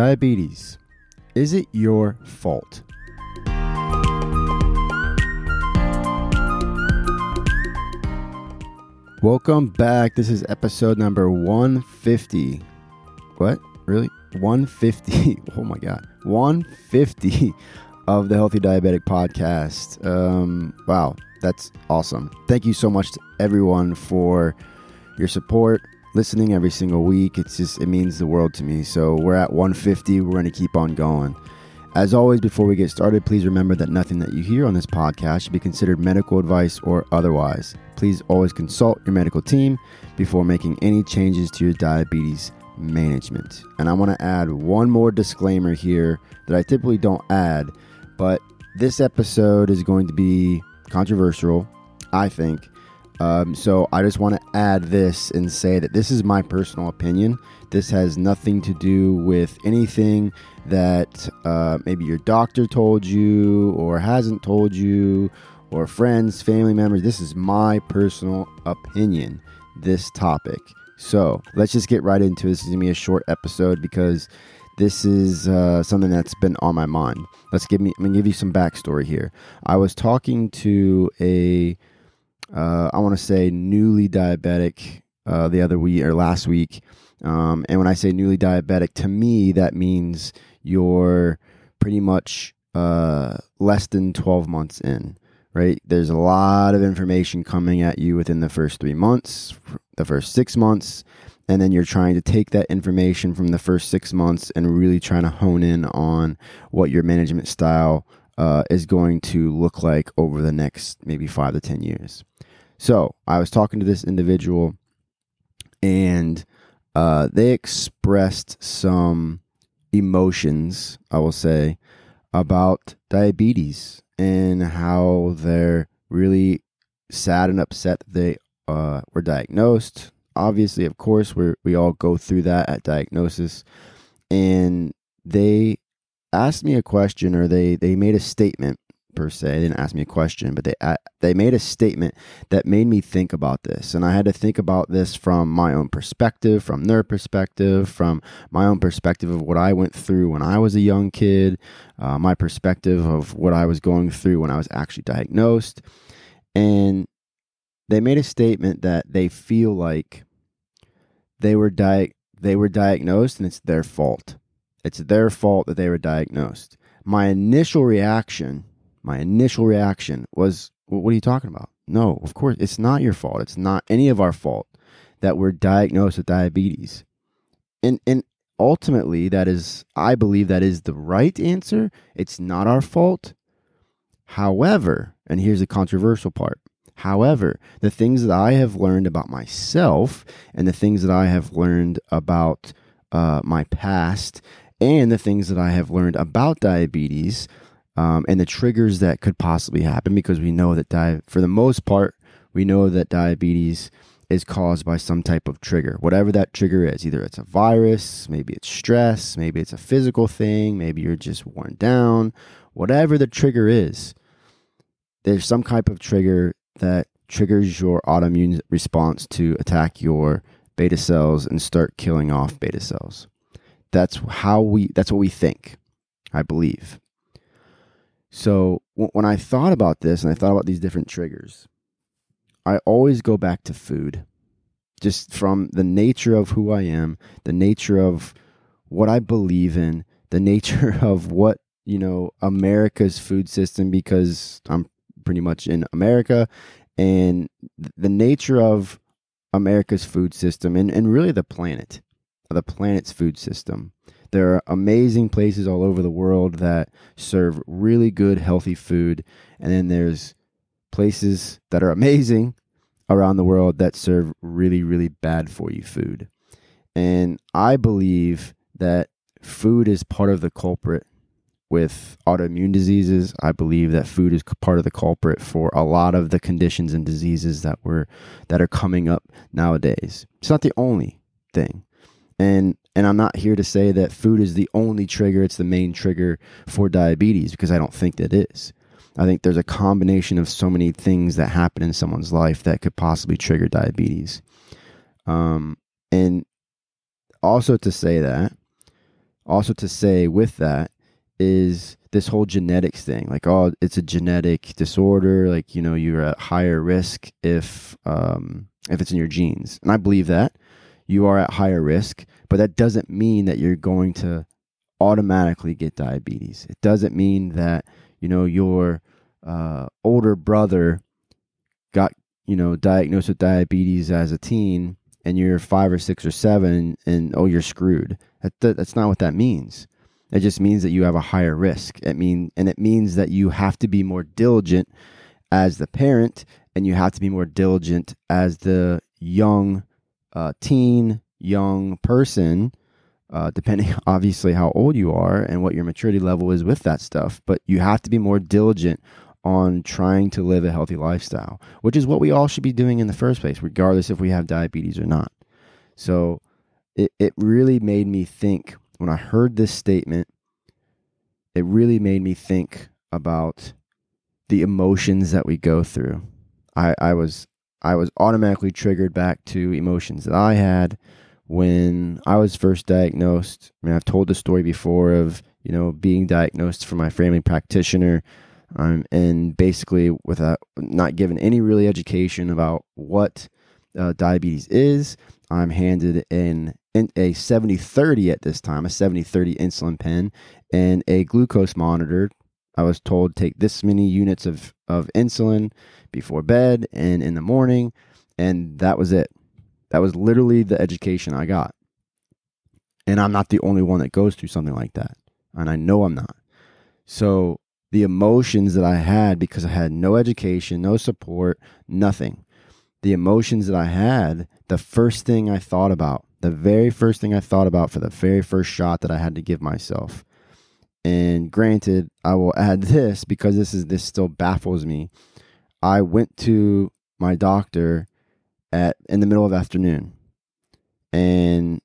Diabetes. Is it your fault? Welcome back. This is episode number 150. What? Really? 150. Oh my God. 150 of the Healthy Diabetic Podcast. Um, wow. That's awesome. Thank you so much to everyone for your support, listening every single week. It's just, it means the world to me. So we're at 150. We're going to keep on going. As always, before we get started, please remember that nothing that you hear on this podcast should be considered medical advice or otherwise. Please always consult your medical team before making any changes to your diabetes management. And I want to add one more disclaimer here that I typically don't add, but this episode is going to be controversial, I think. Um, so I just want to add this and say that this is my personal opinion. This has nothing to do with anything that uh, maybe your doctor told you or hasn't told you or friends, family members. This is my personal opinion, this topic. So let's just get right into it. This is going to be a short episode because this is uh, something that's been on my mind. Let's give me, I'm going to give you some backstory here. I was talking to a uh, I want to say newly diabetic uh, the other week or last week. Um, and when I say newly diabetic, to me, that means you're pretty much uh, less than 12 months in, right? There's a lot of information coming at you within the first three months, the first six months. And then you're trying to take that information from the first six months and really trying to hone in on what your management style uh, is going to look like over the next maybe five to 10 years. So I was talking to this individual, and uh, they expressed some emotions, I will say, about diabetes and how they're really sad and upset that they uh, were diagnosed. Obviously, of course, we we all go through that at diagnosis, and they asked me a question or they they made a statement per se. They didn't ask me a question, but they they made a statement that made me think about this, and I had to think about this from my own perspective, from their perspective, from my own perspective of what I went through when I was a young kid, uh, my perspective of what I was going through when I was actually diagnosed, and they made a statement that they feel like they were di- they were diagnosed and it's their fault. It's their fault that they were diagnosed. My initial reaction my initial reaction was, What are you talking about? No, of course, it's not your fault. It's not any of our fault that we're diagnosed with diabetes. And, and ultimately, that is, I believe that is the right answer. It's not our fault. However, and here's the controversial part. However, the things that I have learned about myself and the things that I have learned about uh, my past and the things that I have learned about diabetes um, and the triggers that could possibly happen because we know that di- for the most part we know that diabetes is caused by some type of trigger whatever that trigger is. Either it's a virus maybe it's stress maybe it's a physical thing maybe you're just worn down whatever the trigger is there's some type of trigger that triggers your autoimmune response to attack your beta cells and start killing off beta cells that's how we that's what we think i believe. So when I thought about this and I thought about these different triggers, I always go back to food, just from the nature of who I am, the nature of what I believe in, the nature of what, you know, America's food system, because I'm pretty much in America, and the nature of America's food system and, and really the planet, the planet's food system. There are amazing places all over the world that serve really good, healthy food. And then there's places that are amazing around the world that serve really, really bad for you food. And I believe that food is part of the culprit with autoimmune diseases. I believe that food is part of the culprit for a lot of the conditions and diseases that were that are coming up nowadays. It's not the only thing. And and I'm not here to say that food is the only trigger, it's the main trigger for diabetes because I don't think that is. I think there's a combination of so many things that happen in someone's life that could possibly trigger diabetes. Um, and also to say that, also to say with that is this whole genetics thing like oh it's a genetic disorder like you know you're at higher risk if um if it's in your genes and i believe that you are at higher risk but that doesn't mean that you're going to automatically get diabetes. It doesn't mean that you know your uh, older brother got you know diagnosed with diabetes as a teen and you're five or six or seven and oh you're screwed. That, that, that's not what that means. It just means that you have a higher risk. It mean and it means that you have to be more diligent as the parent and you have to be more diligent as the young uh, teen young person uh, depending obviously how old you are and what your maturity level is with that stuff but you have to be more diligent on trying to live a healthy lifestyle, which is what we all should be doing in the first place, regardless if we have diabetes or not. So it, it really made me think when I heard this statement, it really made me think about the emotions that we go through. I, I was I was automatically triggered back to emotions that I had when I was first diagnosed. I mean, I've told the story before of, you know, being diagnosed from my family practitioner um, and basically without not given any really education about what uh, diabetes is, I'm handed in, in a 70-30 at this time, a 70-30 insulin pen, and a glucose monitor. I was told take this many units of, of insulin before bed and in the morning, and that was it. That was literally the education I got. And I'm not the only one that goes through something like that. And I know I'm not. So the emotions that I had because I had no education, no support, nothing. The emotions that I had, the first thing I thought about, the very first thing I thought about for the very first shot that I had to give myself. And granted, I will add this because this is this still baffles me. I went to my doctor at in the middle of afternoon. And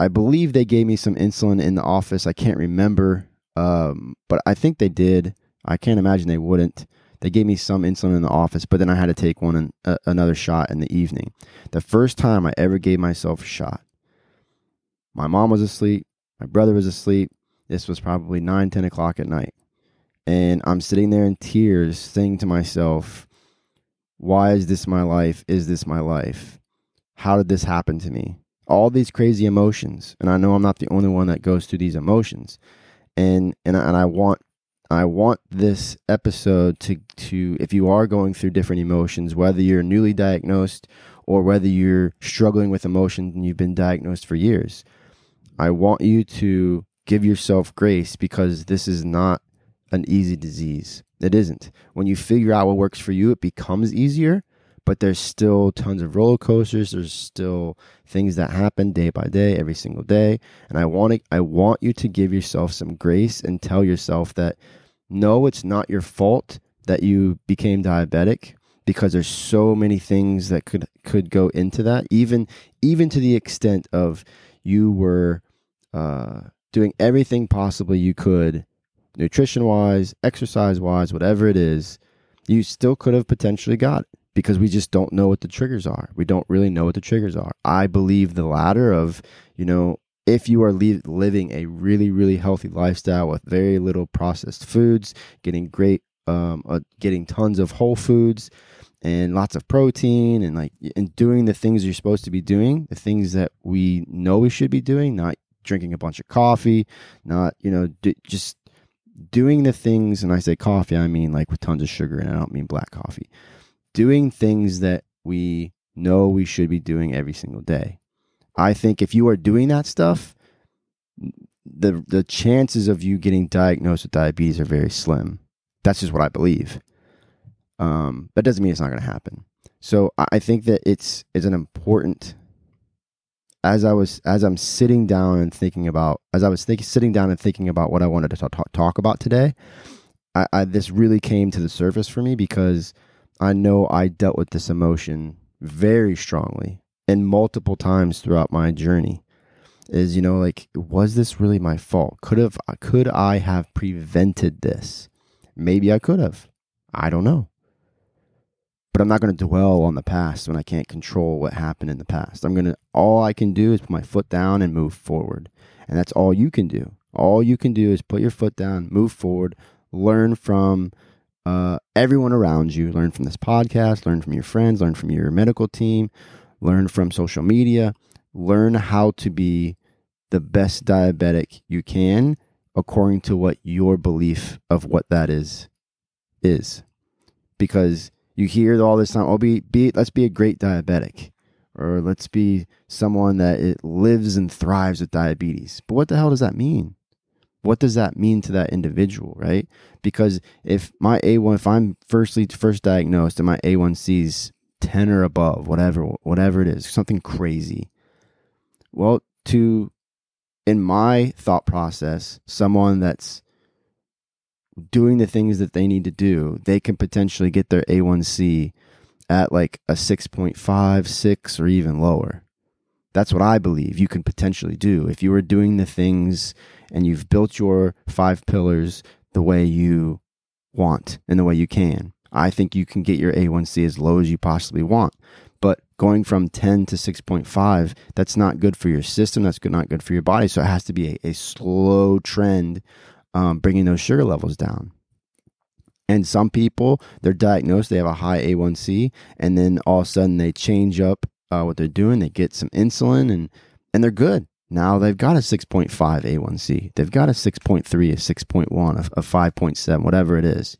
I believe they gave me some insulin in the office. I can't remember um, but I think they did. I can't imagine they wouldn't. They gave me some insulin in the office, but then I had to take one uh, another shot in the evening. The first time I ever gave myself a shot. My mom was asleep. My brother was asleep. This was probably 9, 10 o'clock at night. And I'm sitting there in tears, saying to myself, Why is this my life? Is this my life? How did this happen to me? All these crazy emotions. And I know I'm not the only one that goes through these emotions and and and I want I want this episode to to if you are going through different emotions, whether you're newly diagnosed or whether you're struggling with emotions and you've been diagnosed for years, I want you to give yourself grace because this is not an easy disease. It isn't. When you figure out what works for you, it becomes easier but there's still tons of roller coasters there's still things that happen day by day every single day and i want to, i want you to give yourself some grace and tell yourself that no it's not your fault that you became diabetic because there's so many things that could could go into that even even to the extent of you were uh, doing everything possible you could nutrition wise exercise wise whatever it is you still could have potentially got it because we just don't know what the triggers are. We don't really know what the triggers are. I believe the latter of, you know, if you are li- living a really, really healthy lifestyle with very little processed foods, getting great, um, uh, getting tons of whole foods and lots of protein and like, and doing the things you're supposed to be doing, the things that we know we should be doing, not drinking a bunch of coffee, not, you know, d- just doing the things. And I say coffee, I mean like with tons of sugar and I don't mean black coffee doing things that we know we should be doing every single day. I think if you are doing that stuff, the the chances of you getting diagnosed with diabetes are very slim. That's just what I believe. Um, that doesn't mean it's not going to happen. So I think that it's it's an important. As I was as I'm sitting down and thinking about as I was sitting down and thinking about what I wanted to talk, talk about today, I, I this really came to the surface for me because I know I dealt with this emotion very strongly and multiple times throughout my journey. Is you know like was this really my fault? Could have could i have prevented this? Maybe i could have. I don't know but I'm not going to dwell on the past when I can't control what happened in the past. I'm going to, all I can do is put my foot down and move forward. And that's all you can do. All you can do is put your foot down, move forward, learn from uh, everyone around you, learn from this podcast, learn from your friends, learn from your medical team, learn from social media, learn how to be the best diabetic you can according to what your belief of what that is is because you hear all this time oh be, be let's be a great diabetic or let's be someone that it lives and thrives with diabetes. But what the hell does that mean? What does that mean to that individual right? Because if my a1 if i'm firstly first diagnosed and my a1c is 10 or above whatever whatever it is something crazy. Well to in my thought process, someone that's doing the things that they need to do, they can potentially get their A1C at like a 6.5, 6, or even lower. That's what I believe you can potentially do. If you are doing the things and you've built your five pillars the way you want and the way you can, I think you can get your A1C as low as you possibly want. But going from 10 to 6.5, that's not good for your system. That's not good for your body. So it has to be a, a slow trend, um, bringing those sugar levels down. And some people, they're diagnosed, they have a high A1C, and then all of a sudden they change up uh, what they're doing. They get some insulin and, and they're good. Now they've got a 6.5 A1C. They've got a 6.3, a 6.1, a, a 5.7, whatever it is.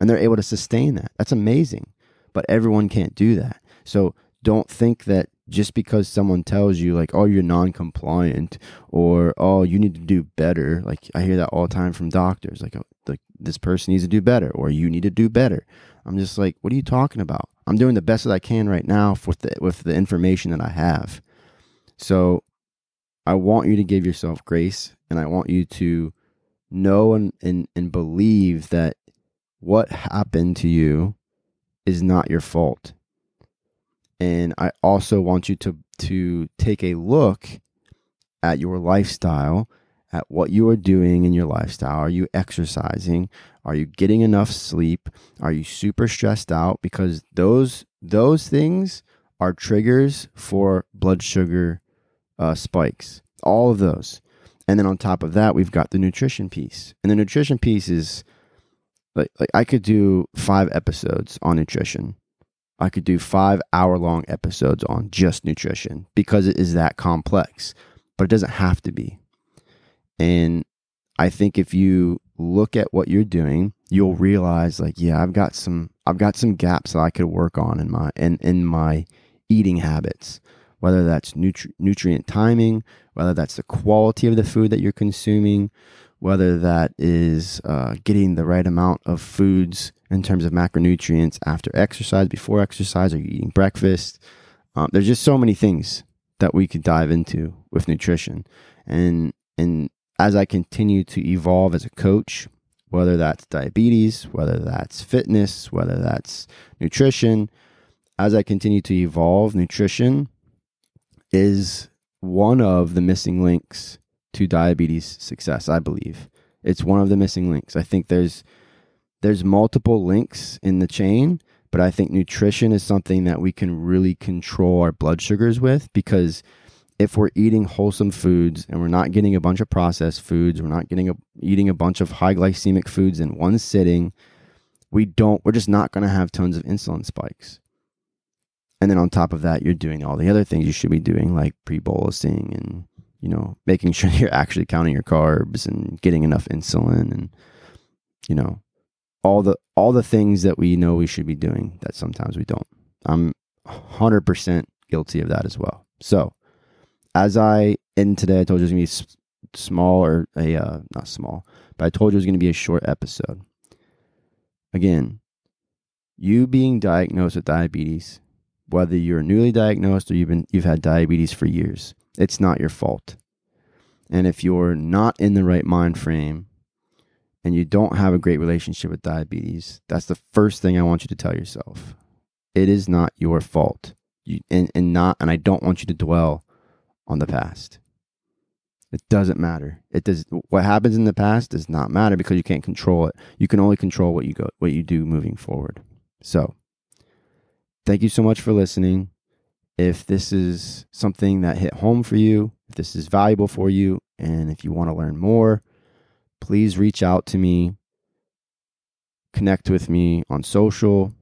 And they're able to sustain that. That's amazing. But everyone can't do that. So don't think that just because someone tells you like oh you're non-compliant or oh you need to do better like i hear that all the time from doctors like, oh, like this person needs to do better or you need to do better. I'm just like what are you talking about? I'm doing the best that i can right now with the with the information that i have. So i want you to give yourself grace and i want you to know and and, and believe that what happened to you is not your fault and I also want you to to take a look at your lifestyle, at what you are doing in your lifestyle. Are you exercising? Are you getting enough sleep? Are you super stressed out? Because those those things are triggers for blood sugar uh, spikes. All of those. And then on top of that, we've got the nutrition piece. And the nutrition piece is like, like I could do five episodes on nutrition I could do five hour long episodes on just nutrition because it is that complex, but it doesn't have to be. And I think if you look at what you're doing, you'll realize like, yeah, I've got some, I've got some gaps that I could work on in my, in, in my eating habits, whether that's nutri- nutrient timing, whether that's the quality of the food that you're consuming, whether that is uh, getting the right amount of foods in terms of macronutrients after exercise, before exercise, you eating breakfast? Um, there's just so many things that we could dive into with nutrition, and and as I continue to evolve as a coach, whether that's diabetes, whether that's fitness, whether that's nutrition, as I continue to evolve, nutrition is one of the missing links to diabetes success, I believe. It's one of the missing links. I think there's there's multiple links in the chain, but I think nutrition is something that we can really control our blood sugars with because if we're eating wholesome foods and we're not getting a bunch of processed foods, we're not getting a, eating a bunch of high glycemic foods in one sitting, we don't we're just not going to have tons of insulin spikes. And then on top of that, you're doing all the other things you should be doing like pre-bolusing and you know, making sure you're actually counting your carbs and getting enough insulin and you know, all the all the things that we know we should be doing that sometimes we don't. I'm 100% guilty of that as well. So, as I end today, I told you it was going to be small or a uh, not small, but I told you it was going to be a short episode. Again, you being diagnosed with diabetes, whether you're newly diagnosed or you've been you've had diabetes for years, it's not your fault. And if you're not in the right mind frame and you don't have a great relationship with diabetes, that's the first thing I want you to tell yourself. It is not your fault. You, and, and not and I don't want you to dwell on the past. It doesn't matter. It does what happens in the past does not matter because you can't control it. You can only control what you go what you do moving forward. So, thank you so much for listening. If this is something that hit home for you, if this is valuable for you, and if you want to learn more, please reach out to me. Connect with me on social.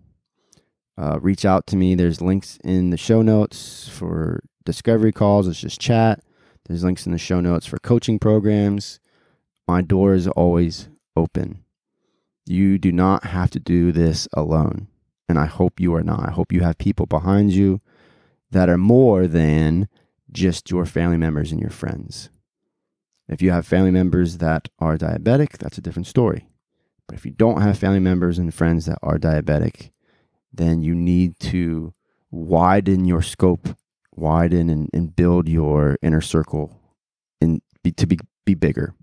Uh, reach out to me. There's links in the show notes for discovery calls. It's just chat. There's links in the show notes for coaching programs. My door is always open. You do not have to do this alone. And I hope you are not. I hope you have people behind you that are more than just your family members and your friends. If you have family members that are diabetic, that's a different story. But if you don't have family members and friends that are diabetic, then you need to widen your scope, widen and, and build your inner circle and be, to be, be bigger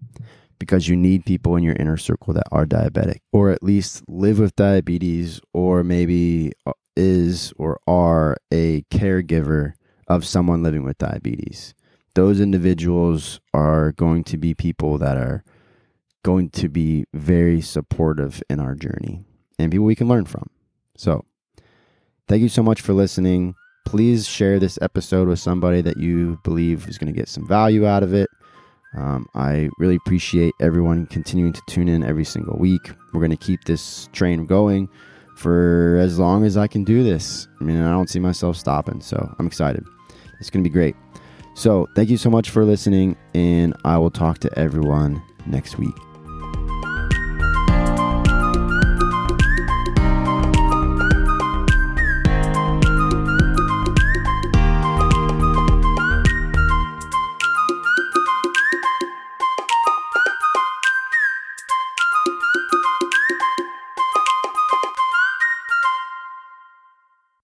because you need people in your inner circle that are diabetic or at least live with diabetes or maybe uh, is or are a caregiver of someone living with diabetes. Those individuals are going to be people that are going to be very supportive in our journey and people we can learn from. So, thank you so much for listening. Please share this episode with somebody that you believe is going to get some value out of it. Um, I really appreciate everyone continuing to tune in every single week. We're going to keep this train going for as long as I can do this. I mean, I don't see myself stopping, so I'm excited. It's going to be great. So, thank you so much for listening, and I will talk to everyone next week.